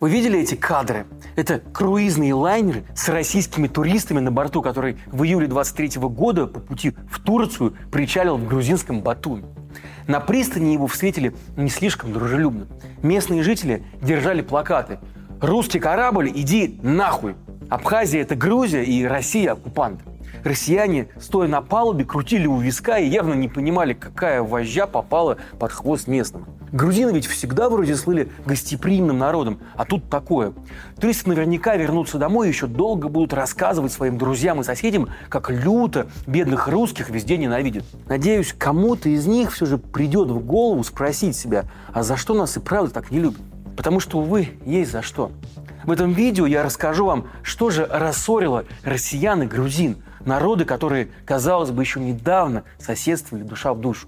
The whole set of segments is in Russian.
Вы видели эти кадры? Это круизные лайнеры с российскими туристами на борту, который в июле 23 года по пути в Турцию причалил в грузинском Батуми. На пристани его встретили не слишком дружелюбно. Местные жители держали плакаты «Русский корабль, иди нахуй!» Абхазия – это Грузия и Россия – оккупант. Россияне, стоя на палубе, крутили у виска и явно не понимали, какая вожжа попала под хвост местным. Грузины ведь всегда вроде слыли гостеприимным народом, а тут такое. Туристы наверняка вернутся домой и еще долго будут рассказывать своим друзьям и соседям, как люто бедных русских везде ненавидят. Надеюсь, кому-то из них все же придет в голову спросить себя, а за что нас и правда так не любят? Потому что, увы, есть за что. В этом видео я расскажу вам, что же рассорило россиян и грузин, народы, которые, казалось бы, еще недавно соседствовали душа в душу.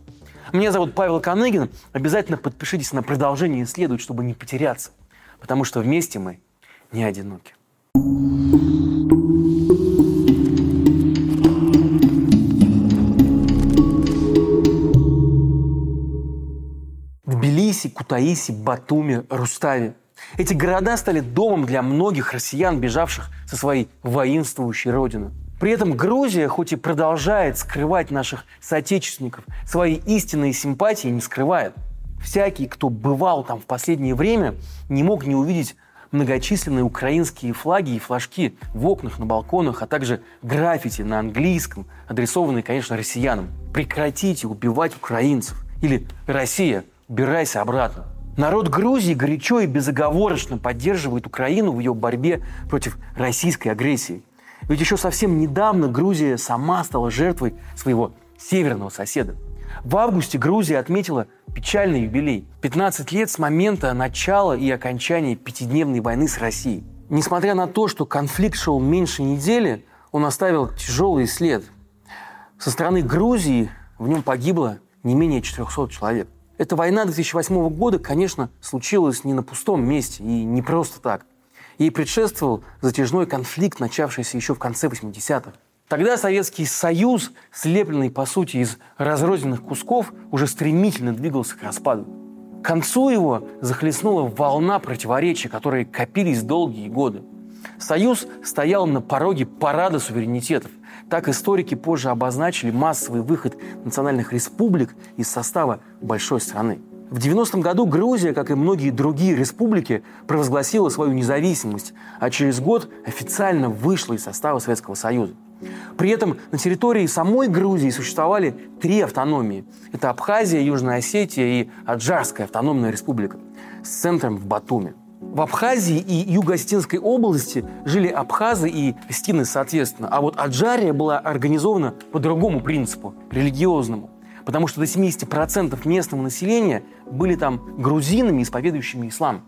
Меня зовут Павел Коныгин. Обязательно подпишитесь на продолжение исследовать, чтобы не потеряться. Потому что вместе мы не одиноки. Тбилиси, Кутаиси, Батуми, Рустави. Эти города стали домом для многих россиян, бежавших со своей воинствующей родины. При этом Грузия, хоть и продолжает скрывать наших соотечественников, свои истинные симпатии не скрывает. Всякий, кто бывал там в последнее время, не мог не увидеть многочисленные украинские флаги и флажки в окнах, на балконах, а также граффити на английском, адресованные, конечно, россиянам. Прекратите убивать украинцев. Или «Россия, убирайся обратно». Народ Грузии горячо и безоговорочно поддерживает Украину в ее борьбе против российской агрессии. Ведь еще совсем недавно Грузия сама стала жертвой своего северного соседа. В августе Грузия отметила печальный юбилей. 15 лет с момента начала и окончания пятидневной войны с Россией. Несмотря на то, что конфликт шел меньше недели, он оставил тяжелый след. Со стороны Грузии в нем погибло не менее 400 человек. Эта война 2008 года, конечно, случилась не на пустом месте и не просто так. Ей предшествовал затяжной конфликт, начавшийся еще в конце 80-х. Тогда Советский Союз, слепленный, по сути, из разрозненных кусков, уже стремительно двигался к распаду. К концу его захлестнула волна противоречий, которые копились долгие годы. Союз стоял на пороге парада суверенитетов. Так историки позже обозначили массовый выход национальных республик из состава большой страны. В 90-м году Грузия, как и многие другие республики, провозгласила свою независимость, а через год официально вышла из состава Советского Союза. При этом на территории самой Грузии существовали три автономии. Это Абхазия, Южная Осетия и Аджарская автономная республика с центром в Батуми. В Абхазии и Юго-Осетинской области жили абхазы и остины соответственно, а вот Аджария была организована по другому принципу, религиозному потому что до 70% местного населения были там грузинами, исповедующими ислам.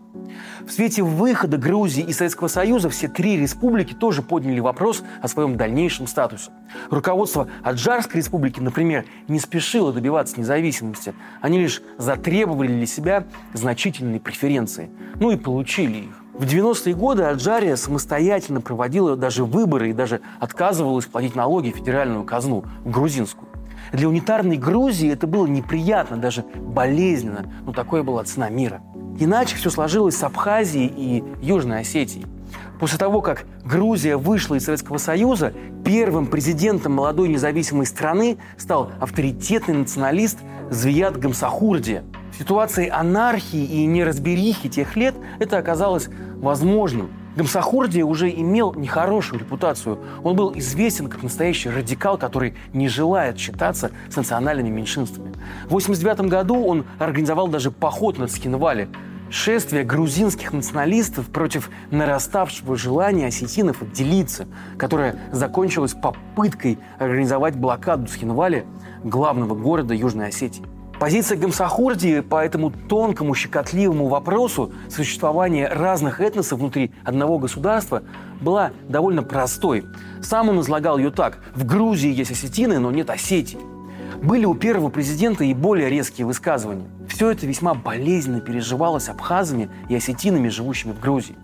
В свете выхода Грузии из Советского Союза все три республики тоже подняли вопрос о своем дальнейшем статусе. Руководство Аджарской республики, например, не спешило добиваться независимости. Они лишь затребовали для себя значительные преференции. Ну и получили их. В 90-е годы Аджария самостоятельно проводила даже выборы и даже отказывалась платить налоги в федеральную казну, в грузинскую. Для унитарной Грузии это было неприятно, даже болезненно, но такое была цена мира. Иначе все сложилось с Абхазией и Южной Осетией. После того, как Грузия вышла из Советского Союза, первым президентом молодой независимой страны стал авторитетный националист Звият Гамсахурди. В ситуации анархии и неразберихи тех лет это оказалось возможным – Гамсахурдия уже имел нехорошую репутацию. Он был известен как настоящий радикал, который не желает считаться с национальными меньшинствами. В 1989 году он организовал даже поход на Цхинвале, шествие грузинских националистов против нараставшего желания осетинов отделиться, которое закончилось попыткой организовать блокаду Цхинвали, главного города Южной Осетии. Позиция Гамсахурди по этому тонкому, щекотливому вопросу существования разных этносов внутри одного государства была довольно простой. Сам он излагал ее так. В Грузии есть осетины, но нет Осетии. Были у первого президента и более резкие высказывания. Все это весьма болезненно переживалось абхазами и осетинами, живущими в Грузии.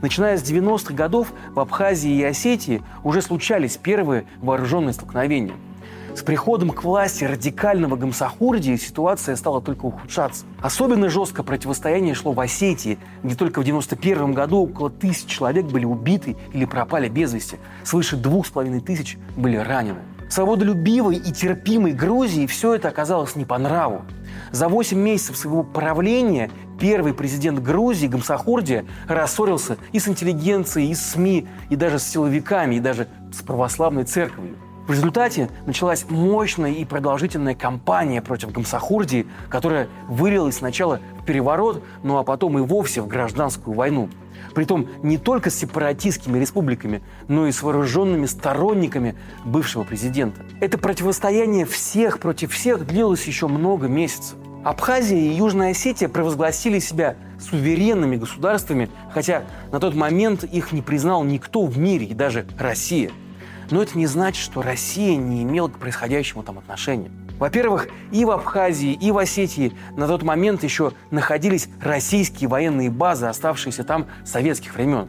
Начиная с 90-х годов в Абхазии и Осетии уже случались первые вооруженные столкновения – С приходом к власти радикального Гамсахурдии ситуация стала только ухудшаться. Особенно жестко противостояние шло в Осетии, где только в 91 году около тысяч человек были убиты или пропали без вести. Свыше двух с половиной тысяч были ранены. Свободолюбивой и терпимой Грузии все это оказалось не по нраву. За 8 месяцев своего правления первый президент Грузии Гамсахурдия рассорился и с интеллигенцией, и с СМИ, и даже с силовиками, и даже с православной церковью. В результате началась мощная и продолжительная кампания против Гамсахурдии, которая вылилась сначала в переворот, ну а потом и вовсе в гражданскую войну. Притом не только с сепаратистскими республиками, но и с вооруженными сторонниками бывшего президента. Это противостояние всех против всех длилось еще много месяцев. Абхазия и Южная Осетия провозгласили себя суверенными государствами, хотя на тот момент их не признал никто в мире, и даже Россия. Но это не значит, что Россия не имела к происходящему там отношения. Во-первых, и в Абхазии, и в Осетии на тот момент еще находились российские военные базы, оставшиеся там с советских времен.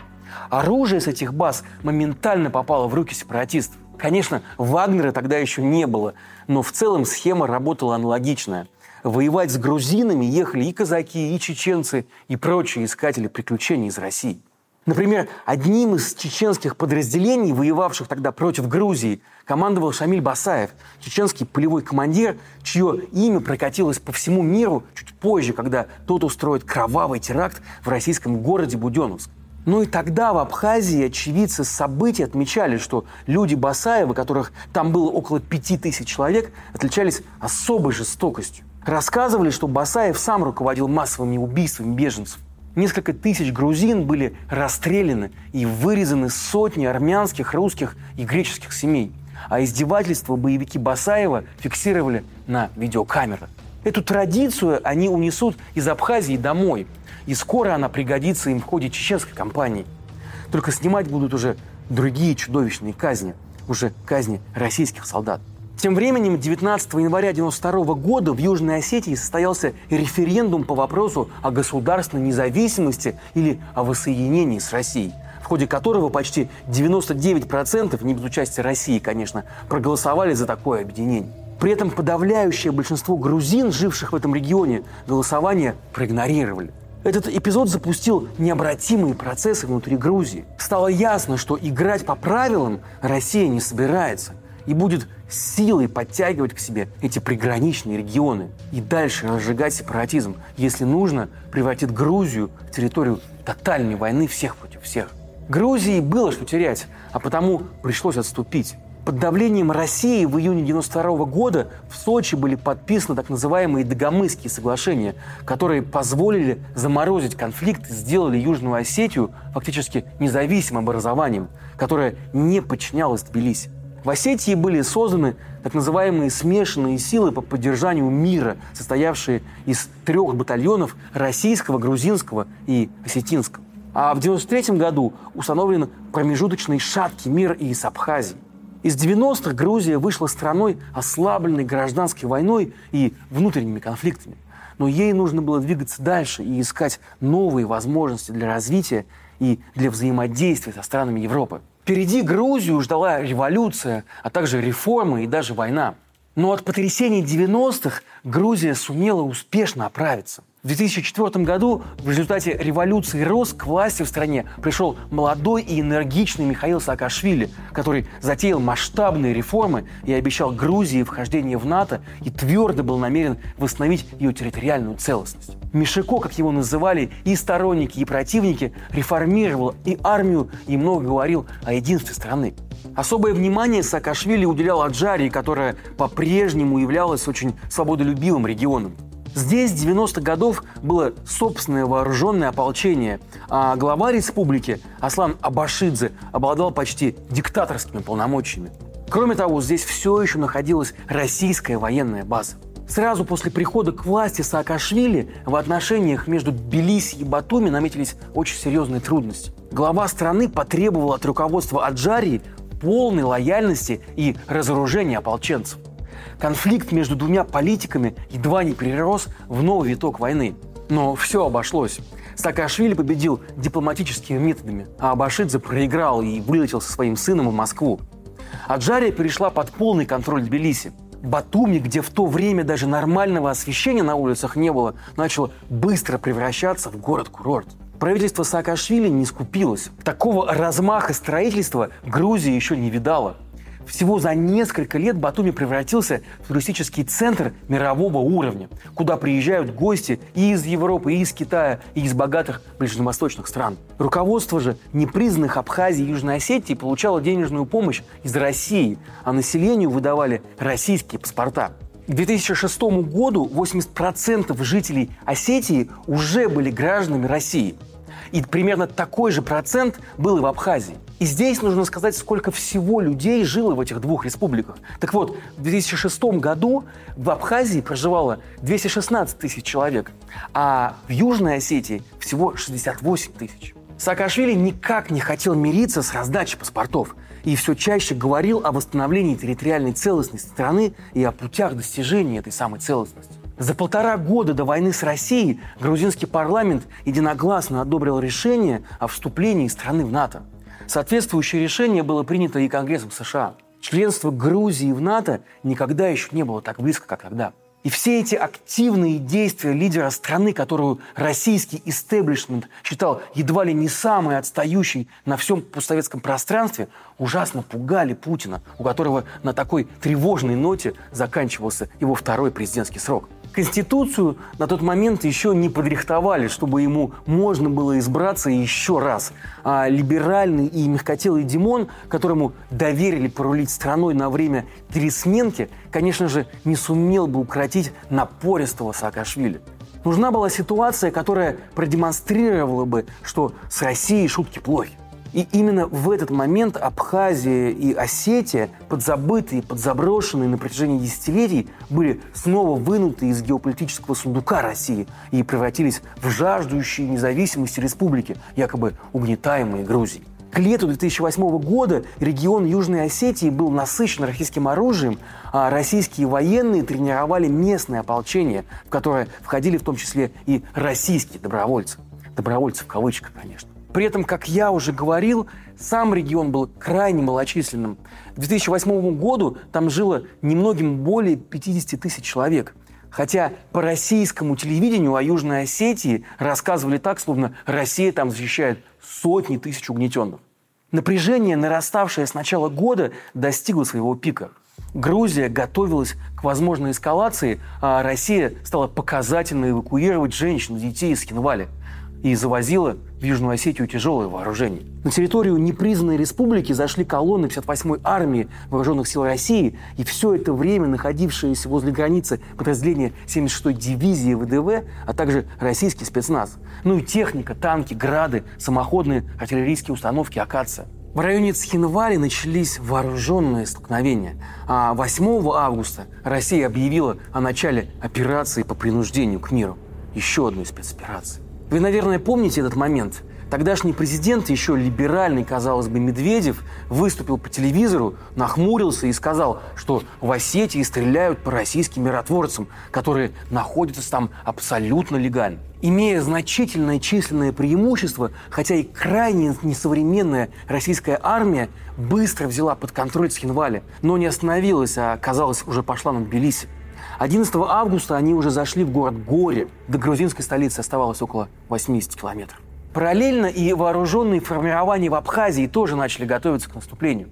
Оружие с этих баз моментально попало в руки сепаратистов. Конечно, Вагнера тогда еще не было, но в целом схема работала аналогичная. Воевать с грузинами ехали и казаки, и чеченцы, и прочие искатели приключений из России. Например, одним из чеченских подразделений, воевавших тогда против Грузии, командовал Шамиль Басаев, чеченский полевой командир, чье имя прокатилось по всему миру чуть позже, когда тот устроит кровавый теракт в российском городе Буденновск. Но и тогда в Абхазии очевидцы событий отмечали, что люди Басаева, которых там было около пяти тысяч человек, отличались особой жестокостью. Рассказывали, что Басаев сам руководил массовыми убийствами беженцев. Несколько тысяч грузин были расстреляны и вырезаны сотни армянских, русских и греческих семей. А издевательства боевики Басаева фиксировали на видеокамеры. Эту традицию они унесут из Абхазии домой. И скоро она пригодится им в ходе чеченской кампании. Только снимать будут уже другие чудовищные казни. Уже казни российских солдат. Тем временем 19 января 1992 года в Южной Осетии состоялся референдум по вопросу о государственной независимости или о воссоединении с Россией в ходе которого почти 99%, не без участия России, конечно, проголосовали за такое объединение. При этом подавляющее большинство грузин, живших в этом регионе, голосование проигнорировали. Этот эпизод запустил необратимые процессы внутри Грузии. Стало ясно, что играть по правилам Россия не собирается – и будет силой подтягивать к себе эти приграничные регионы и дальше разжигать сепаратизм. Если нужно, превратит Грузию в территорию тотальной войны всех против всех. Грузии было что терять, а потому пришлось отступить. Под давлением России в июне 1992 года в Сочи были подписаны так называемые Дагомысские соглашения, которые позволили заморозить конфликт и сделали Южную Осетию фактически независимым образованием, которое не подчинялось Тбилиси. В Осетии были созданы так называемые смешанные силы по поддержанию мира, состоявшие из трех батальонов российского, грузинского и осетинского. А в 1993 году установлен промежуточный шаткий мир и с Абхазией. Из 90-х Грузия вышла страной, ослабленной гражданской войной и внутренними конфликтами. Но ей нужно было двигаться дальше и искать новые возможности для развития и для взаимодействия со странами Европы. Впереди Грузию ждала революция, а также реформы и даже война. Но от потрясений 90-х Грузия сумела успешно оправиться. В 2004 году в результате революции РОС к власти в стране пришел молодой и энергичный Михаил Саакашвили, который затеял масштабные реформы и обещал Грузии вхождение в НАТО и твердо был намерен восстановить ее территориальную целостность. Мишико, как его называли и сторонники, и противники, реформировал и армию, и много говорил о единстве страны. Особое внимание Саакашвили уделял Аджарии, которая по-прежнему являлась очень свободолюбивым регионом. Здесь 90-х годов было собственное вооруженное ополчение, а глава республики Аслан Абашидзе обладал почти диктаторскими полномочиями. Кроме того, здесь все еще находилась российская военная база. Сразу после прихода к власти Саакашвили в отношениях между Тбилиси и Батуми наметились очень серьезные трудности. Глава страны потребовал от руководства Аджарии полной лояльности и разоружения ополченцев. Конфликт между двумя политиками едва не перерос в новый виток войны. Но все обошлось. Саакашвили победил дипломатическими методами, а Абашидзе проиграл и вылетел со своим сыном в Москву. Аджария перешла под полный контроль Тбилиси. Батуми, где в то время даже нормального освещения на улицах не было, начало быстро превращаться в город-курорт. Правительство Саакашвили не скупилось. Такого размаха строительства Грузия еще не видала. Всего за несколько лет Батуми превратился в туристический центр мирового уровня, куда приезжают гости и из Европы, и из Китая, и из богатых ближневосточных стран. Руководство же непризнанных Абхазии и Южной Осетии получало денежную помощь из России, а населению выдавали российские паспорта. К 2006 году 80% жителей Осетии уже были гражданами России. И примерно такой же процент был и в Абхазии. И здесь нужно сказать, сколько всего людей жило в этих двух республиках. Так вот, в 2006 году в Абхазии проживало 216 тысяч человек, а в Южной Осетии всего 68 тысяч. Саакашвили никак не хотел мириться с раздачей паспортов и все чаще говорил о восстановлении территориальной целостности страны и о путях достижения этой самой целостности. За полтора года до войны с Россией грузинский парламент единогласно одобрил решение о вступлении страны в НАТО. Соответствующее решение было принято и Конгрессом США. Членство Грузии в НАТО никогда еще не было так близко, как тогда. И все эти активные действия лидера страны, которую российский истеблишмент считал едва ли не самой отстающей на всем постсоветском пространстве, ужасно пугали Путина, у которого на такой тревожной ноте заканчивался его второй президентский срок – Конституцию на тот момент еще не подрихтовали, чтобы ему можно было избраться еще раз. А либеральный и мягкотелый Димон, которому доверили порулить страной на время пересменки, конечно же, не сумел бы укротить напористого Саакашвили. Нужна была ситуация, которая продемонстрировала бы, что с Россией шутки плохи. И именно в этот момент Абхазия и Осетия, подзабытые, подзаброшенные на протяжении десятилетий, были снова вынуты из геополитического сундука России и превратились в жаждущие независимости республики, якобы угнетаемые Грузией. К лету 2008 года регион Южной Осетии был насыщен российским оружием, а российские военные тренировали местное ополчение, в которое входили в том числе и российские добровольцы. Добровольцы в кавычках, конечно. При этом, как я уже говорил, сам регион был крайне малочисленным. К 2008 году там жило немногим более 50 тысяч человек. Хотя по российскому телевидению о Южной Осетии рассказывали так, словно Россия там защищает сотни тысяч угнетенных. Напряжение, нараставшее с начала года, достигло своего пика. Грузия готовилась к возможной эскалации, а Россия стала показательно эвакуировать женщин и детей из Хинвали – и завозила в Южную Осетию тяжелое вооружение. На территорию непризнанной республики зашли колонны 58-й армии Вооруженных сил России, и все это время находившиеся возле границы подразделения 76-й дивизии ВДВ, а также российский спецназ. Ну и техника, танки, грады, самоходные артиллерийские установки «Акация». В районе Цхинвали начались вооруженные столкновения, а 8 августа Россия объявила о начале операции по принуждению к миру. Еще одной спецоперации. Вы, наверное, помните этот момент. Тогдашний президент, еще либеральный, казалось бы, Медведев, выступил по телевизору, нахмурился и сказал, что в Осетии стреляют по российским миротворцам, которые находятся там абсолютно легально. Имея значительное численное преимущество, хотя и крайне несовременная российская армия быстро взяла под контроль Схинвали, но не остановилась, а, казалось, уже пошла на Тбилиси. 11 августа они уже зашли в город Горе. До грузинской столицы оставалось около 80 километров. Параллельно и вооруженные формирования в Абхазии тоже начали готовиться к наступлению.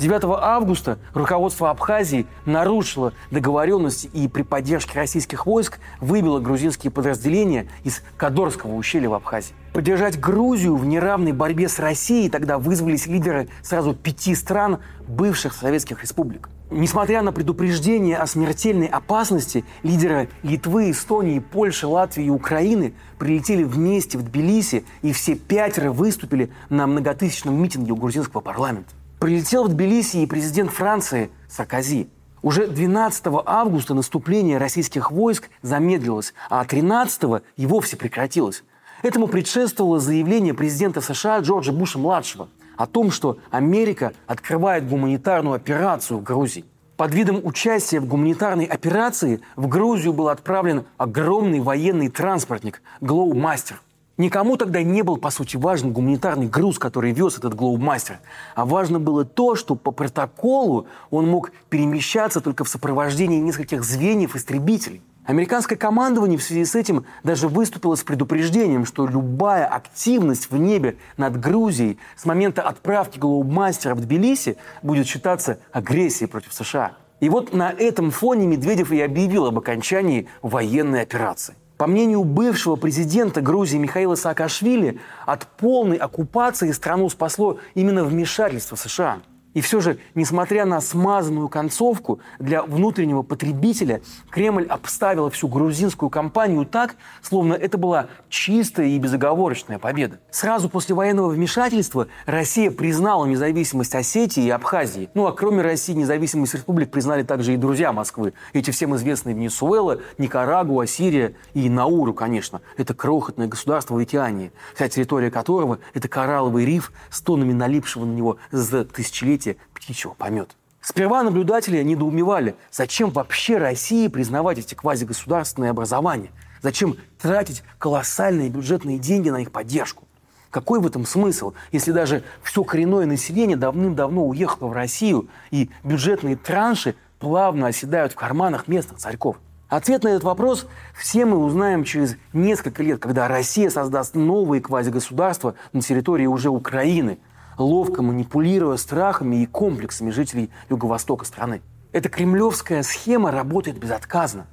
9 августа руководство Абхазии нарушило договоренности и при поддержке российских войск выбило грузинские подразделения из Кадорского ущелья в Абхазии. Поддержать Грузию в неравной борьбе с Россией тогда вызвались лидеры сразу пяти стран бывших советских республик. Несмотря на предупреждение о смертельной опасности, лидеры Литвы, Эстонии, Польши, Латвии и Украины прилетели вместе в Тбилиси и все пятеро выступили на многотысячном митинге у грузинского парламента. Прилетел в Тбилиси и президент Франции Саркози. Уже 12 августа наступление российских войск замедлилось, а 13 и вовсе прекратилось. Этому предшествовало заявление президента США Джорджа Буша-младшего – о том, что Америка открывает гуманитарную операцию в Грузии. Под видом участия в гуманитарной операции в Грузию был отправлен огромный военный транспортник «Глоу Мастер». Никому тогда не был, по сути, важен гуманитарный груз, который вез этот глоубмастер. А важно было то, что по протоколу он мог перемещаться только в сопровождении нескольких звеньев истребителей. Американское командование в связи с этим даже выступило с предупреждением, что любая активность в небе над Грузией с момента отправки глоубмастера в Тбилиси будет считаться агрессией против США. И вот на этом фоне Медведев и объявил об окончании военной операции. По мнению бывшего президента Грузии Михаила Саакашвили, от полной оккупации страну спасло именно вмешательство США. И все же, несмотря на смазанную концовку, для внутреннего потребителя Кремль обставил всю грузинскую кампанию так, словно это была чистая и безоговорочная победа. Сразу после военного вмешательства Россия признала независимость Осетии и Абхазии. Ну а кроме России независимость республик признали также и друзья Москвы. Эти всем известные Венесуэла, Никарагуа, Сирия и Науру, конечно. Это крохотное государство в океане, вся территория которого – это коралловый риф с тоннами налипшего на него за тысячелетия свете птичьего помета. Сперва наблюдатели недоумевали, зачем вообще России признавать эти квазигосударственные образования? Зачем тратить колоссальные бюджетные деньги на их поддержку? Какой в этом смысл, если даже все коренное население давным-давно уехало в Россию, и бюджетные транши плавно оседают в карманах местных царьков? Ответ на этот вопрос все мы узнаем через несколько лет, когда Россия создаст новые квазигосударства на территории уже Украины, ловко манипулируя страхами и комплексами жителей юго-востока страны. Эта кремлевская схема работает безотказно.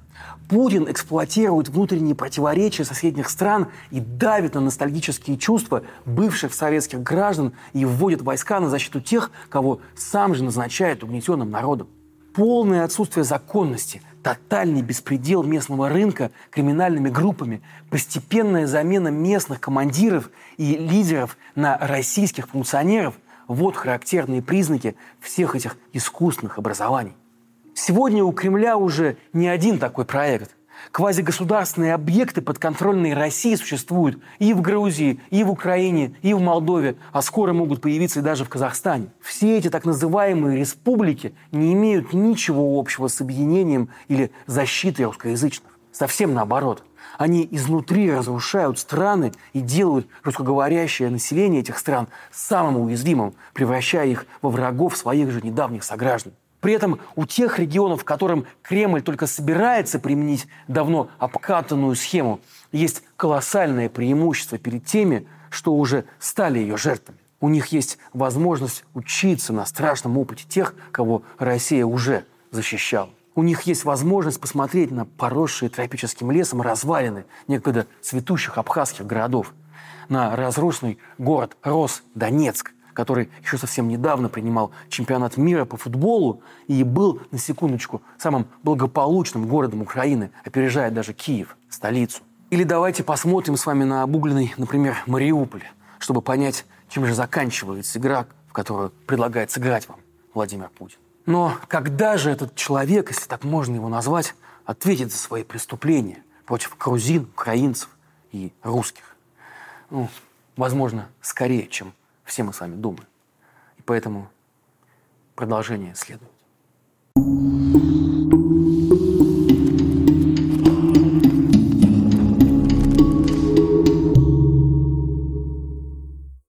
Путин эксплуатирует внутренние противоречия соседних стран и давит на ностальгические чувства бывших советских граждан и вводит войска на защиту тех, кого сам же назначает угнетенным народом. Полное отсутствие законности, тотальный беспредел местного рынка криминальными группами, постепенная замена местных командиров и лидеров на российских функционеров – вот характерные признаки всех этих искусственных образований. Сегодня у Кремля уже не один такой проект. Квазигосударственные объекты подконтрольной России существуют и в Грузии, и в Украине, и в Молдове, а скоро могут появиться и даже в Казахстане. Все эти так называемые республики не имеют ничего общего с объединением или защитой русскоязычных. Совсем наоборот. Они изнутри разрушают страны и делают русскоговорящее население этих стран самым уязвимым, превращая их во врагов своих же недавних сограждан. При этом у тех регионов, которым Кремль только собирается применить давно обкатанную схему, есть колоссальное преимущество перед теми, что уже стали ее жертвами. У них есть возможность учиться на страшном опыте тех, кого Россия уже защищала. У них есть возможность посмотреть на поросшие тропическим лесом развалины некогда цветущих абхазских городов, на разрушенный город Рос-Донецк, который еще совсем недавно принимал чемпионат мира по футболу и был, на секундочку, самым благополучным городом Украины, опережая даже Киев, столицу. Или давайте посмотрим с вами на обугленный, например, Мариуполь, чтобы понять, чем же заканчивается игра, в которую предлагает сыграть вам Владимир Путин. Но когда же этот человек, если так можно его назвать, ответит за свои преступления против грузин, украинцев и русских? Ну, возможно, скорее, чем все мы с вами думаем. И поэтому продолжение следует.